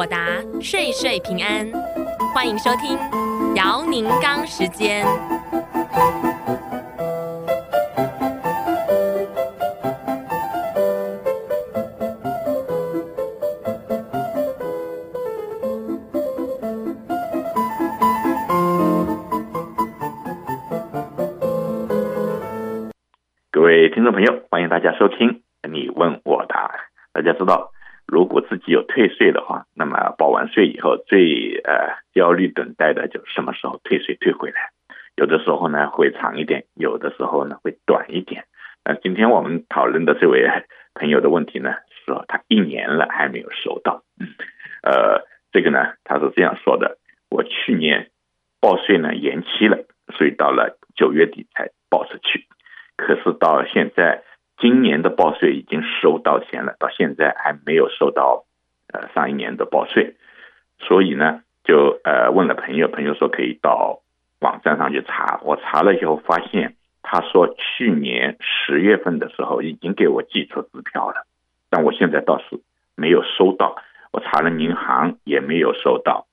我答，岁岁平安。欢迎收听姚宁刚时间。各位听众朋友，欢迎大家收听你问我答。大家知道。如果自己有退税的话，那么报完税以后，最呃焦虑等待的就什么时候退税退回来。有的时候呢会长一点，有的时候呢会短一点。那今天我们讨论的这位朋友的问题呢，说他一年了还没有收到。呃，这个呢他是这样说的：我去年报税呢延期了，所以到了九月底才报出去。可是到现在。今年的报税已经收到钱了，到现在还没有收到，呃，上一年的报税，所以呢，就呃问了朋友，朋友说可以到网站上去查。我查了以后发现，他说去年十月份的时候已经给我寄出支票了，但我现在倒是没有收到。我查了银行也没有收到，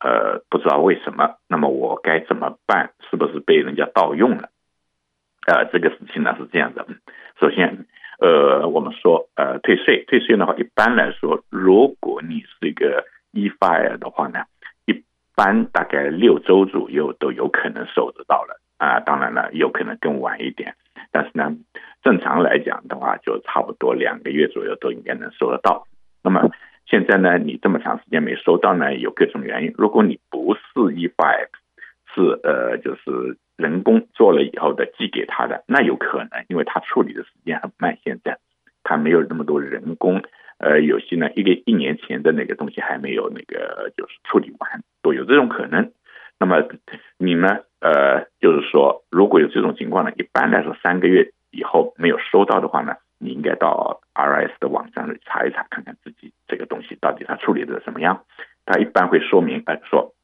呃，不知道为什么。那么我该怎么办？是不是被人家盗用了？呃，这个事情呢是这样的。首先，呃，我们说，呃，退税，退税的话，一般来说，如果你是一个 e-file 的话呢，一般大概六周左右都有可能收得到了啊。当然了，有可能更晚一点，但是呢，正常来讲的话，就差不多两个月左右都应该能收得到。那么现在呢，你这么长时间没收到呢，有各种原因。如果你不是 e-file，是呃，就是。人工做了以后的寄给他的，那有可能，因为他处理的时间很慢，现在他没有那么多人工，呃，有些呢，一个一年前的那个东西还没有那个就是处理完，都有这种可能。那么你呢，呃，就是说，如果有这种情况呢，一般来说三个月以后没有收到的话呢，你应该到 RS 的网站里查一查，看看自己这个东西到底他处理的怎么样。他一般会说明，呃，说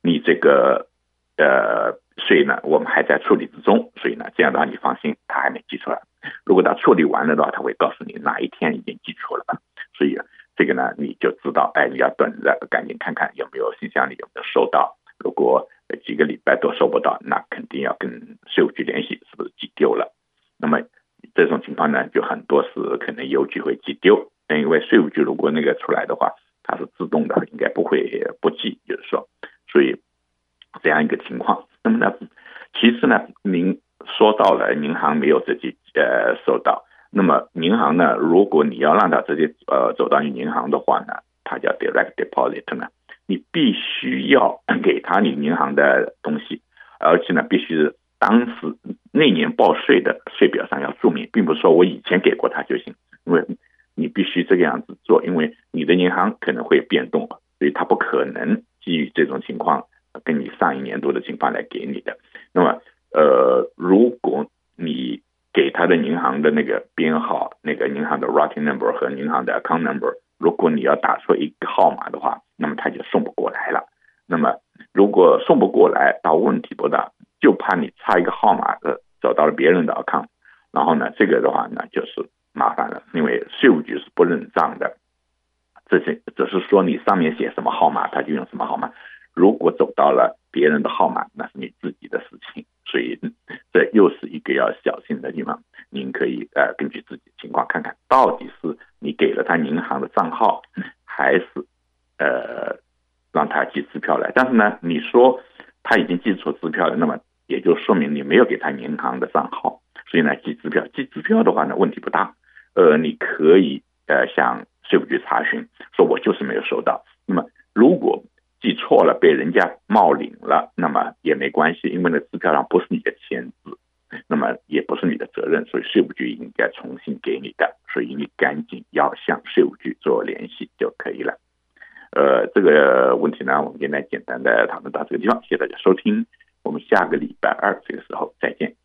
你这个，呃。所以呢，我们还在处理之中，所以呢，这样的话你放心，他还没寄出来。如果他处理完了的话，他会告诉你哪一天已经寄出了。所以这个呢，你就知道，哎，你要等着，赶紧看看有没有信箱里有没有收到。如果几个礼拜都收不到，那肯定要跟税务局联系，是不是寄丢了？那么这种情况呢，就很多是可能邮局会寄丢，因为税务局如果那个出来的话，它是自动的，应该不会不寄，就是说，所以这样一个情况。那么呢，其次呢，您说到了银行没有直接呃收到，那么银行呢，如果你要让他直接呃走到你银行的话呢，它叫 direct deposit 呢，你必须要给他你银行的东西，而且呢，必须是当时那年报税的税表上要注明，并不是说我以前给过他就行，因为你必须这个样子做，因为你的银行可能会变动，所以他不可能基于这种情况。上一年度的情况来给你的，那么呃，如果你给他的银行的那个编号、那个银行的 routing number 和银行的 account number，如果你要打错一个号码的话，那么他就送不过来了。那么如果送不过来，倒问题不大，就怕你差一个号码的走到了别人的 account，然后呢，这个的话呢就是麻烦了，因为税务局是不认账的，这些只是说你上面写什么号码，他就用什么号码。如果走到了别人的号码，那是你自己的事情，所以这又是一个要小心的地方。您可以呃根据自己的情况看看到底是你给了他银行的账号，还是呃让他寄支票来。但是呢，你说他已经寄出支票了，那么也就说明你没有给他银行的账号，所以呢寄支票寄支票的话呢问题不大。呃，你可以呃向税务局查询，说我就是没有收到。那么如果记错了，被人家冒领了，那么也没关系，因为那支票上不是你的签字，那么也不是你的责任，所以税务局应该重新给你的，所以你赶紧要向税务局做联系就可以了。呃，这个问题呢，我们今天简单的讨论到这个地方，谢谢大家收听，我们下个礼拜二这个时候再见。